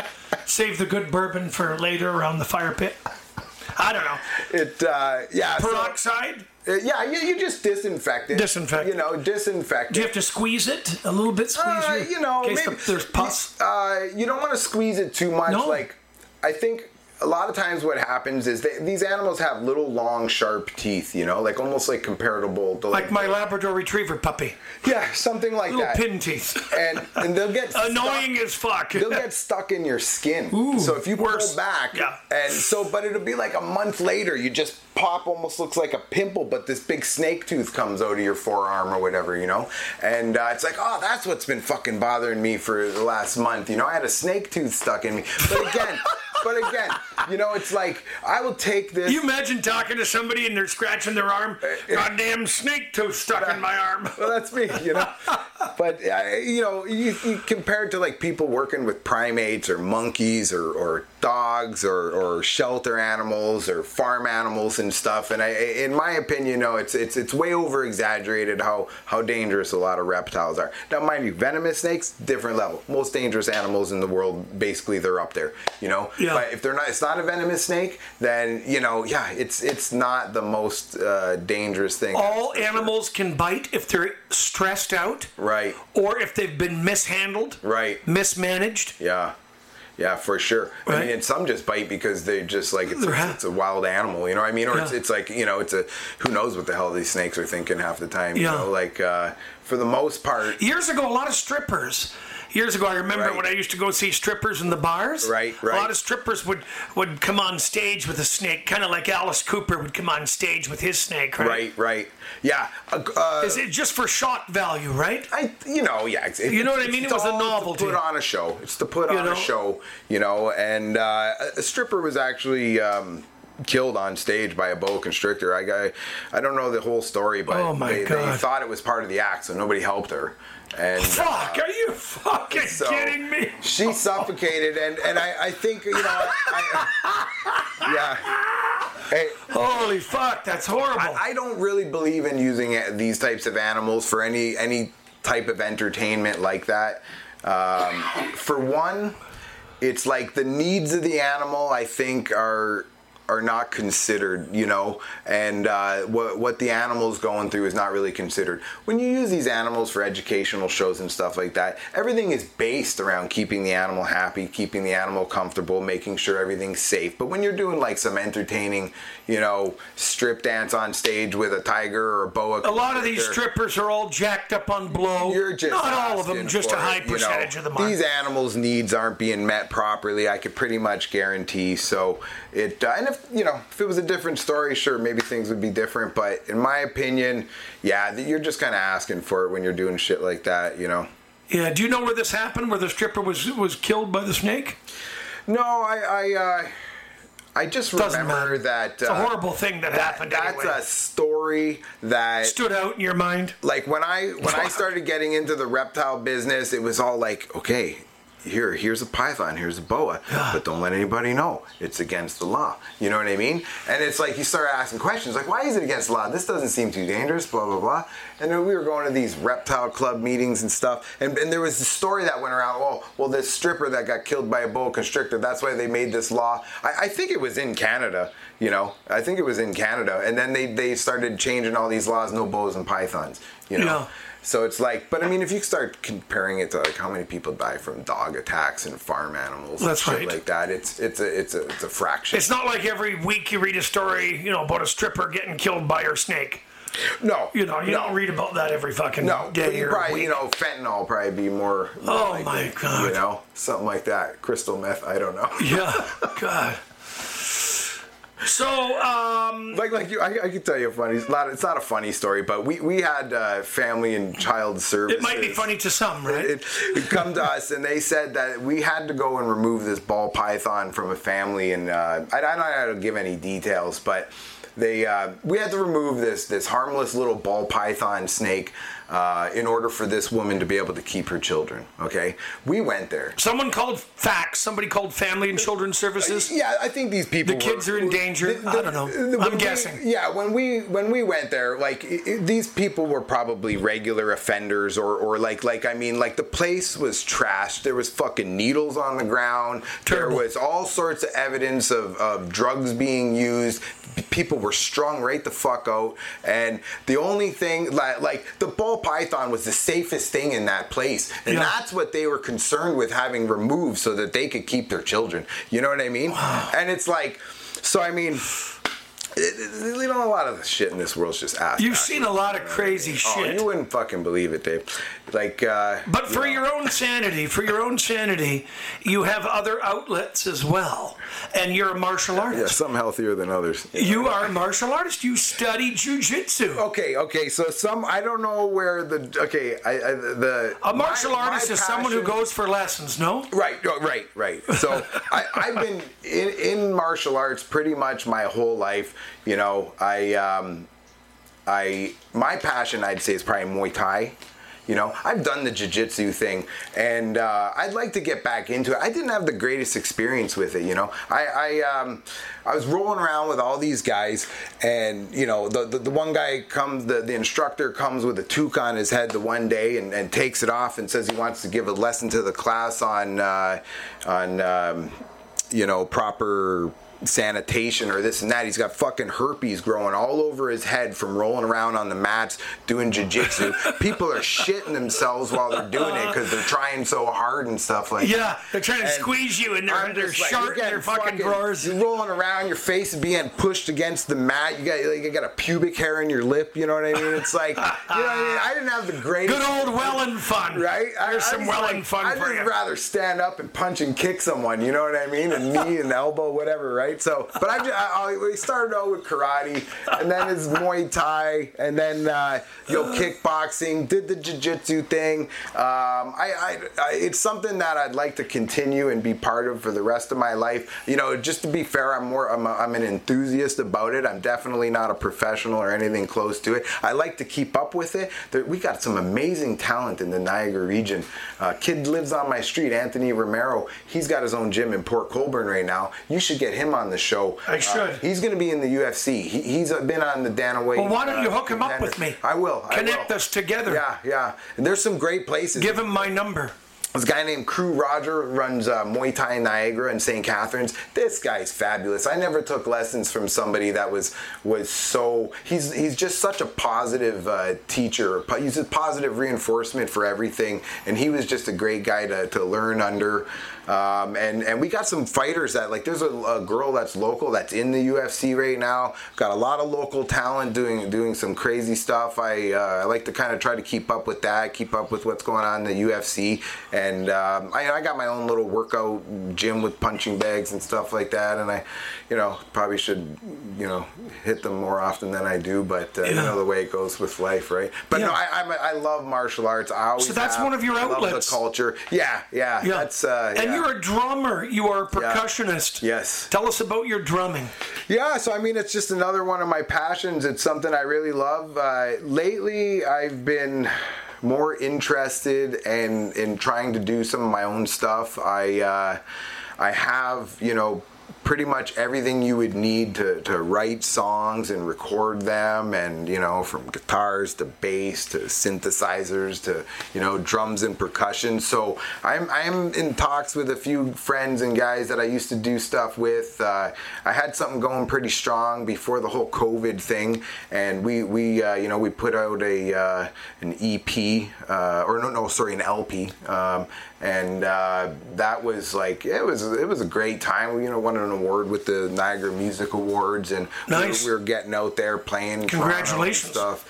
Save the good bourbon for later around the fire pit. I don't know. it, uh, yeah. Peroxide. uh, yeah, you, you just disinfect it. Disinfect You know, disinfect Do you have to squeeze it a little bit? Squeeze Uh, your, you know, in case maybe, the- there's pus. Uh, you don't want to squeeze it too much. No. Like, I think a lot of times what happens is they, these animals have little, long, sharp teeth. You know, like almost like comparable to like my Labrador Retriever puppy. yeah, something like Little that. pin teeth. And and they'll get Annoying stuck- as fuck. They'll get stuck in your skin. Ooh, so if you worse. pull back, Yeah. and so, but it'll be like a month later, you just pop, almost looks like a pimple, but this big snake tooth comes out of your forearm or whatever, you know. And uh, it's like, oh, that's what's been fucking bothering me for the last month. You know, I had a snake tooth stuck in me. But again, but again, you know, it's like I will take this. you imagine talking to somebody and they're scratching their arm? Goddamn snake tooth stuck in my arm. well, that's me, you know. but uh, you know, you, you compared to like people working with primates or monkeys or, or dogs or, or shelter animals or farm animals and stuff. And I, in my opinion, you know, it's it's it's way over exaggerated how how dangerous a lot of reptiles are. Now, mind you, venomous snakes, different level. Most dangerous animals in the world, basically, they're up there. You know. Yeah. But if they're not, it's not a venomous snake, then you know, yeah, it's it's not the most uh, dangerous thing. All animals can bite if they're stressed out Right. or if they've been mishandled, Right. mismanaged. Yeah. Yeah, for sure. I mean, and some just bite because they just like it's, it's a wild animal, you know what I mean? Or it's, Yeah. it's like you know, it's a who knows what the hell these snakes are thinking half the time. You Yeah. know, like uh, for the most part, Years ago, a lot of strippers years ago, I remember Right. when I used to go see strippers in the bars. Right, right. A lot of strippers would would come on stage with a snake, kind of like Alice Cooper would come on stage with his snake, right? Right, right. Yeah. Uh, uh, Is it just for shot value, right? I, you know, yeah. It's, You know what I mean? It was a novelty. To put on a show. It's to put You on know? a show, you know. And uh, a stripper was actually um, killed on stage by a boa constrictor. I got, I don't know the whole story, but Oh, they, they thought it was part of the act, so nobody helped her. And Fuck! uh, Are you fucking so kidding me? She suffocated, and and I, I think you know, I, I, yeah. Hey, Holy fuck! That's horrible. I don't really believe in using these types of animals for any any type of entertainment like that. Um, for one, it's like the needs of the animal. I think are are not considered, you know, and uh, what what the animal's going through is not really considered. When you use these animals for educational shows and stuff like that, everything is based around keeping the animal happy, keeping the animal comfortable, making sure everything's safe. But when you're doing like some entertaining, you know, strip dance on stage with a tiger or a boa, a lot of these strippers are all jacked up on blow. you're just not all of them, just a high it, you know. percentage of them. Are. These animals' needs aren't being met properly. I could pretty much guarantee. So it, uh, and if you know, if it was a different story, sure, maybe things would be different. But in my opinion, yeah, you're just kind of asking for it when you're doing shit like that, you know. Yeah. Do you know where this happened? Where the stripper was was killed by the snake? No, I, I, uh, I just Doesn't remember matter. that. It's a uh, horrible thing that, that- happened. that's anyway. a story that stood out in your mind. like when I when I started getting into the reptile business, it was all like, okay, here here's a python, here's a boa, but don't let anybody know. It's against the law. You know what I mean? And it's like you start asking questions like, why is it against the law? This doesn't seem too dangerous, blah blah blah. And then we were going to these reptile club meetings and stuff, and, and there was a story that went around. Oh, well, this stripper that got killed by a boa constrictor. That's why they made this law. I, I think it was in Canada. You know, I think it was in Canada, and then they they started changing all these laws. No boas and pythons. You know. Yeah. So it's like, but I mean, if you start comparing it to like how many people die from dog attacks and farm animals, and That's shit right. like that, it's it's a it's a it's a fraction. It's not like every week you read a story, you know, about a stripper getting killed by her snake. no, You know, you no, don't read about that every fucking No, day you or probably week. you know fentanyl probably be more. more Oh, likely, my God. You know something like that, crystal meth. I don't know. Yeah, God. So, um, Like like you, I, I could tell you a funny. It's not it's not a funny story, but we we had uh, family and child services. it might be funny to some, right? it, it come to us and they said that we had to go and remove this ball python from a family and uh, I, I don't know how to give any details but they uh, we had to remove this this harmless little ball python snake uh, in order for this woman to be able to keep her children okay we went there Someone called FACS. Somebody called Family and Children's Services. yeah, I think these people. The kids were- are in danger? I don't know. I'm when we- guessing. yeah, when we when we went there, like i i these people were probably regular offenders, or or like like I mean, like the place was trashed. There was fucking needles on the ground. Terrible. There was all sorts of evidence of of drugs being used. People were strung right the fuck out, and the only thing like like the ball python was the safest thing in that place, and Yeah. that's what they were concerned with having removed so that they could keep their children. You know what I mean? And it's like, so I mean, it, it- you know, a lot of the shit in this world's just ass. You've seen a lot of crazy Oh, shit. you wouldn't fucking believe it, Dave. Like, uh, But for you know, your own sanity, for your own sanity, you have other outlets as well. And you're a martial artist yeah, some healthier than others. You are a martial artist. You study jujitsu. Okay, okay. So some, I don't know where the. Okay, I, I the A martial my- my artist is someone who goes for lessons, no? Right, right, right. So I, I've been in, in martial arts pretty much my whole life. You know, I, um, I, my passion, I'd say, is probably Muay Thai. You know, I've done the jiu-jitsu thing, and uh, I'd like to get back into it. I didn't have the greatest experience with it. You know, I, I, um, I was rolling around with all these guys, and you know, the the, the one guy comes, the, the instructor comes with a toque on his head the one day, and, and takes it off and says he wants to give a lesson to the class on, uh, on, um, you know, proper sanitation or this and that. He's got fucking herpes growing all over his head from rolling around on the mats doing jiu-jitsu. People are shitting themselves while they're doing it because they're trying so hard and stuff like Yeah, that. they're trying to And squeeze you I'm their just like, and their fucking drawers. You're rolling around, your face is being pushed against the mat. You got like, you got a pubic hair in your lip. You know what I mean? It's like, you know what I mean? I didn't have the greatest. Good old Welland fun. Right? There's I, some Welland like, fun I'd for you. rather stand up and punch and kick someone. You know what I mean? And knee and elbow, whatever. Right? So, but I, I, I started out with karate, and then it's Muay Thai, and then uh, you know kickboxing. Did the jiu-jitsu thing. Um, I, I, I, it's something that I'd like to continue and be part of for the rest of my life. You know, just to be fair, I'm more I'm, a, I'm an enthusiast about it. I'm definitely not a professional or anything close to it. I like to keep up with it. There, we got some amazing talent in the Niagara region. Uh, kid lives on my street, Anthony Romero. He's got his own gym in Port Colborne right now. You should get him on the show. I Uh, should. he's going to be in the UFC. He, he's uh, been on the Dana White. Well, why don't you uh, hook him up with me? I will. I Connect will. us together. Yeah, yeah. And there's some great places. Give him my number. This guy named Kru Roger runs uh, Muay Thai in Niagara and St. Catharines. This guy's fabulous. I never took lessons from somebody that was was so. He's he's just such a positive uh, teacher. He's a positive reinforcement for everything, and he was just a great guy to, to learn under. Um, and and we got some fighters that like. There's a, a girl that's local that's in the UFC right now. Got a lot of local talent doing doing some crazy stuff. I uh, I like to kind of try to keep up with that, keep up with what's going on in the UFC, and um, I, I got my own little workout gym with punching bags and stuff like that. And I, you know, probably should you know hit them more often than I do, but uh, you know the way it goes with life, right? But Yeah. no, I I'm I love martial arts. I always So that's have. one of your I love outlets. the culture. Yeah, yeah, Yeah. That's uh, and yeah. You're a drummer. You are a percussionist. Yes. Tell us about your drumming. Yeah, so I mean, it's just another one of my passions. It's something I really love. Uh, lately, I've been more interested in in trying to do some of my own stuff. I uh, I have you know pretty much everything you would need to, to write songs and record them and you know from guitars to bass to synthesizers to you know drums and percussion. So i'm i'm in talks with a few friends and guys that i used to do stuff with. Uh, i had something going pretty strong before the whole covid thing. And we we uh, you know we put out a uh, an ep uh, or no no sorry an lp um, and uh, that was like it was it was a great time. We you know won an award with the Niagara Music Awards, and Nice. we, were, we were getting out there playing. Congratulations. stuff.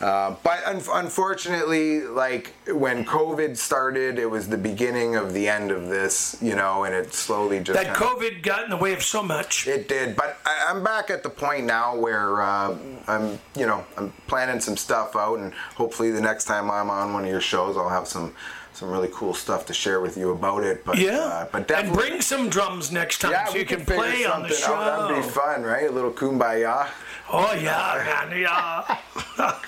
Uh, but un- unfortunately, like when COVID started, it was the beginning of the end of this, you know, and it slowly just That COVID got in the way of so much. it did, but I, I'm back at the point now where uh, I'm, you know, I'm planning some stuff out, and hopefully the next time I'm on one of your shows, I'll have some some really cool stuff to share with you about it. But Yeah. uh, but and bring some drums next time yeah, so you can, figure play on the something show. out. That'd be fun, right? A little kumbaya. Oh yeah, man, yeah.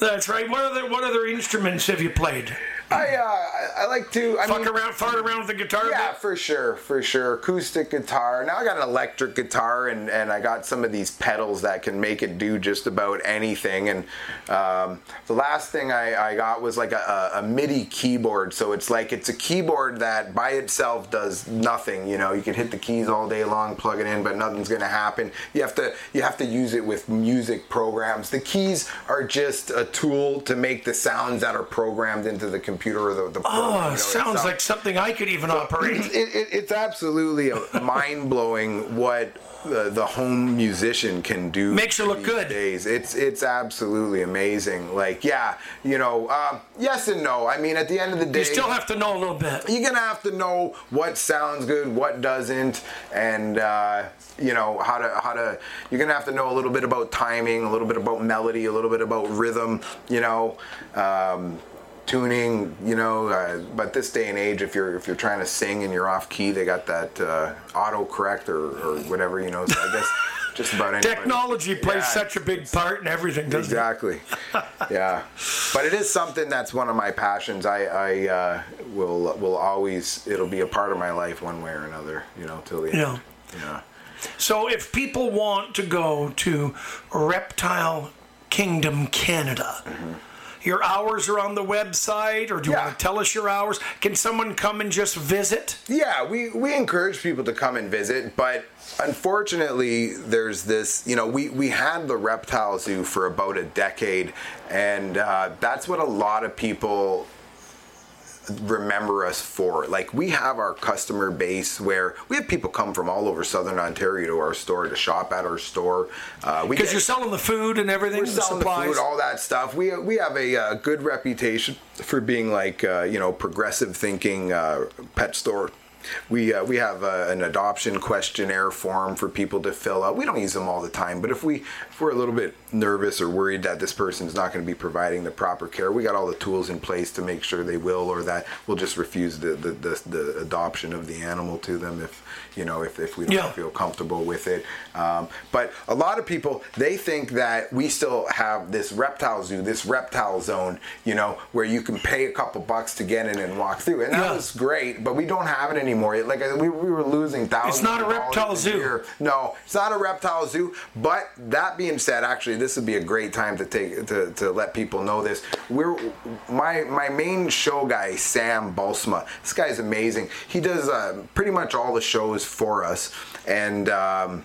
That's right. What other what other instruments have you played? I uh, I, like to. I Fuck mean, around, fart around with the guitar. Yeah, bit? for sure, for sure. Acoustic guitar. Now I got an electric guitar, and, and I got some of these pedals that can make it do just about anything. And um, the last thing I, I got was like a, a, a MIDI keyboard. So it's like it's a keyboard that by itself does nothing. You know, you can hit the keys all day long, plug it in, but nothing's gonna happen. You have to you have to use it with music programs. The keys are just a tool to make the sounds that are programmed into the computer or the, the program, Oh, you know, sounds like something I could even operate. it, it, it's absolutely mind blowing what the, the home musician can do. Makes it look good. Days. It's it's absolutely amazing. Like yeah, you know, um, yes and no. I mean, at the end of the day, You still have to know a little bit. you're gonna have to know what sounds good, what doesn't, and uh, you know how to how to. You're gonna have to know a little bit about timing, a little bit about melody, a little bit about rhythm. You know. Um, tuning you know uh, but this day and age if you're if you're trying to sing and you're off key they got that uh, auto correct or, or whatever you know so i guess just about anybody. Technology plays Yeah, such a big part in everything, doesn't Exactly. yeah, but it is something that's one of my passions. I, I uh, will will always it'll be a part of my life one way or another. You know, till the Yeah. end. Yeah. it? So if people want to go to Reptile Kingdom Canada, Mm-hmm. Your hours are on the website, or do you Yeah. want to tell us your hours? Can someone come and just visit? Yeah, we, we encourage people to come and visit, but unfortunately, there's this. You know, we, we had the reptile zoo for about a decade, and uh, that's what a lot of people remember us for. Like, we have our customer base where we have people come from all over southern Ontario to our store to shop at our store. Uh, Because get- you're selling the food and everything, we're the selling the supplies. food, all that stuff. We we have a uh, good reputation for being like uh, you know progressive thinking uh, pet store. We uh, we have uh, an adoption questionnaire form for people to fill out. We don't use them all the time, but if we if we're a little bit nervous or worried that this person is not going to be providing the proper care, we got all the tools in place to make sure they will, or that we'll just refuse the the, the, the adoption of the animal to them if you know if, if we don't Yeah. feel comfortable with it. Um, but a lot of people they think that we still have this reptile zoo, this reptile zone, you know, where you can pay a couple bucks to get in and walk through, and that Yeah. was great. But we don't have it anymore. Like we, we were losing thousands. It's not a reptile zoo. year. No, it's not a reptile zoo. But that being said, actually, this would be a great time to take to, to let people know this. We're my my main show guy, Sam Balsma. This guy's amazing. He does uh, pretty much all the shows for us, and. Um,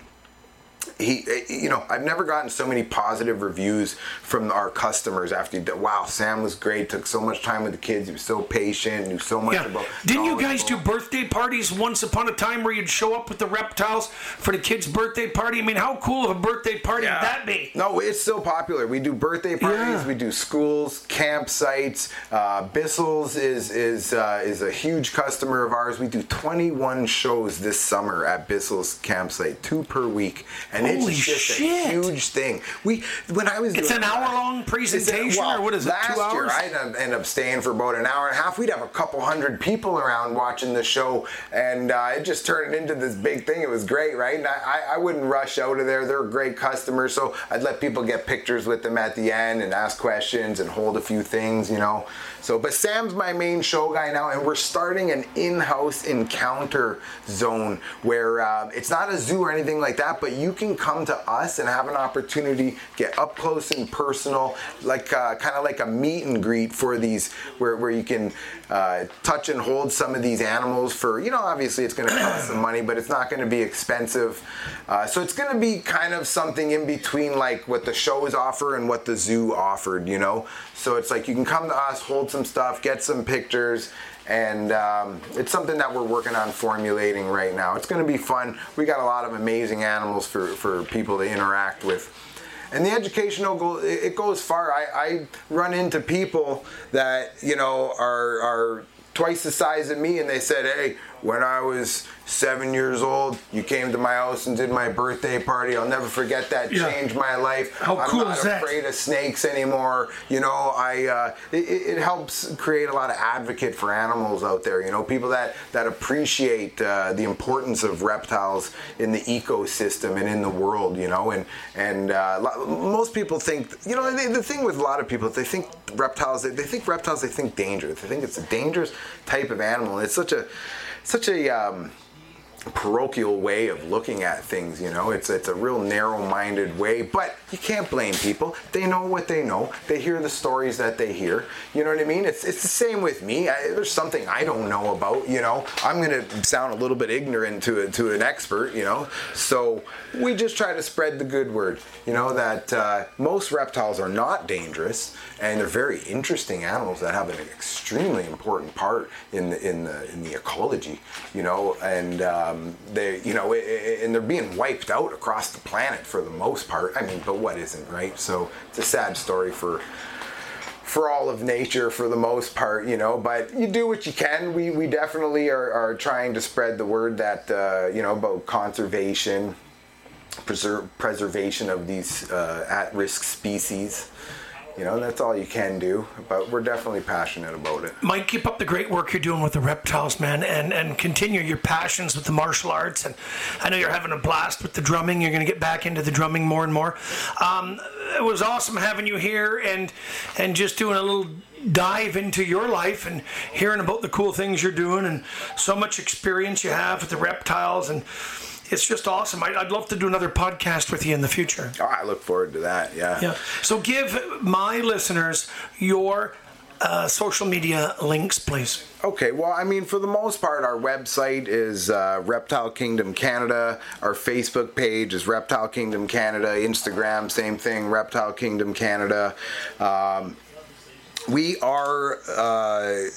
he you know i've never gotten so many positive reviews from our customers after did wow sam was great took so much time with the kids he was so patient knew so much Yeah. about Didn't you guys do birthday parties once upon a time where you'd show up with the reptiles for the kids' birthday party? I mean, how cool of a birthday party would that be? No, it's still popular. We do birthday parties. Yeah. We do schools, campsites. Uh, Bissell's is is uh, is a huge customer of ours. We do 21 shows this summer at Bissell's campsite, two per week, and Holy it's just shit. a huge thing. We when I was It's an that- It's a- presentation, well, or what is it, Last two year, hours? I ended up, ended up staying for about an hour and a half. We'd have a couple hundred people around watching the show, and uh, it just turned into this big thing. It was great, right? And I, I, I wouldn't rush out of there. They're great customers, so I'd let people get pictures with them at the end and ask questions and hold a few things, you know. So, but Sam's my main show guy now, and we're starting an in-house encounter zone where uh, it's not a zoo or anything like that, but you can come to us and have an opportunity, get up close and personal, like uh, kind of like a meet and greet for these, where, where you can uh, touch and hold some of these animals for, you know, obviously it's going to cost some money, but it's not going to be expensive. Uh, so it's going to be kind of something in between like what the shows offer and what the zoo offered, you know? So it's like you can come to us, hold some stuff, get some pictures, and um, it's something that we're working on formulating right now. It's going to be fun. We got a lot of amazing animals for, for people to interact with. And the educational goal, it goes far. I, I run into people that, you know, are, are twice the size of me and they said, hey, when I was seven years old, you came to my house and did my birthday party. I'll never forget that. Yeah. Changed my life. How I'm cool not is that? afraid of snakes anymore. You know, I uh, it, it helps create a lot of advocate for animals out there. You know, people that that appreciate uh, the importance of reptiles in the ecosystem and in the world. You know, and and uh, most people think you know they, the thing with a lot of people they think reptiles they, they think reptiles they think dangerous. They think it's a dangerous type of animal. And it's such a such a um, parochial way of looking at things you know? It's it's a real narrow-minded way but you can't blame people. They know what they know. They hear the stories that they hear. You know what i mean? It's it's the same with me. I, there's something i don't know about you know? I'm gonna sound a little bit ignorant to to an expert you know? So we just try to spread the good word you know that uh, most reptiles are not dangerous and they're very interesting animals that have an extremely important part in the in the in the ecology you know? And um, they you know and they're being wiped out across the planet for the most part i mean but what isn't right so it's a sad story for for all of nature for the most part, you know, but you do what you can. We, we definitely are, are trying to spread the word that, uh, you know, about conservation, preserve, preservation of these uh, at risk species. You know, and that's all you can do, but we're definitely passionate about it. Mike, keep up the great work you're doing with the reptiles, man, and, and continue your passions with the martial arts. And I know you're having a blast with the drumming. You're going to get back into the drumming more and more. Um, it was awesome having you here and and just doing a little dive into your life and hearing about the cool things you're doing and so much experience you have with the reptiles and it's just awesome. I, I'd love to do another podcast with you in the future. Oh, I look forward to that. Yeah. Yeah. So give my listeners your uh, social media links, please. Okay, well, I mean, for the most part, our website is uh, Reptile Kingdom Canada. Our Facebook page is Reptile Kingdom Canada. Instagram, same thing, Reptile Kingdom Canada. Um, we are uh,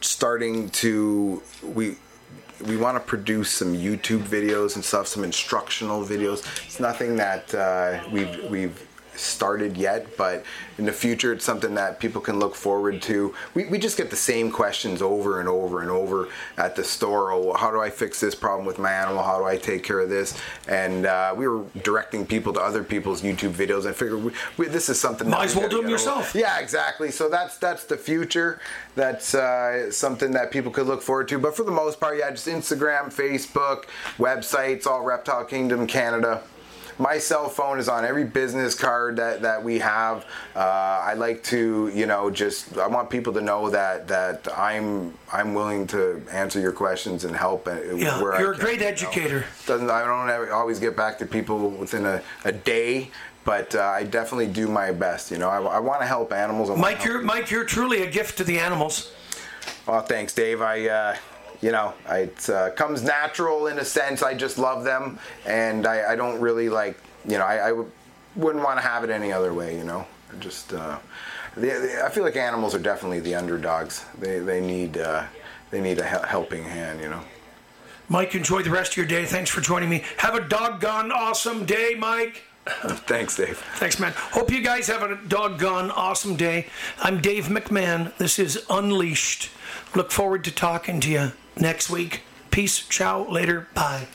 starting to we we want to produce some YouTube videos and stuff, some instructional videos. It's nothing that uh, we've we've started yet, but in the future, it's something that people can look forward to. We, we just get the same questions over and over and over at the store. Oh, how do I fix this problem with my animal? How do I take care of this? And uh, we were directing people to other people's YouTube videos. I figured we, we, this is something. Might as well do them yourself. Yeah, exactly. So that's that's the future. That's uh, something that people could look forward to. But for the most part, yeah, just Instagram, Facebook, websites, all Reptile Kingdom Canada my cell phone is on every business card that, that we have. Uh, I like to, you know, just I want people to know that that I'm I'm willing to answer your questions and help. Uh, yeah, you're I a great educator. Know. Doesn't I don't ever, always get back to people within a, a day, but uh, I definitely do my best. You know, I, I want to help animals. Mike, you're Mike, you're truly a gift to the animals. Oh, thanks, Dave. I uh, you know, it uh, comes natural in a sense. I just love them, and I, I don't really like, you know, I, I w- wouldn't want to have it any other way. You know, just uh, they, they, I feel like animals are definitely the underdogs. They they need uh, they need a helping hand. You know. Mike, enjoy the rest of your day. Thanks for joining me. Have a doggone awesome day, Mike. Thanks, Dave. Thanks, man. Hope you guys have a doggone awesome day. I'm Dave McMahon. This is Unleashed. Look forward to talking to you next week. Peace, ciao, later, bye.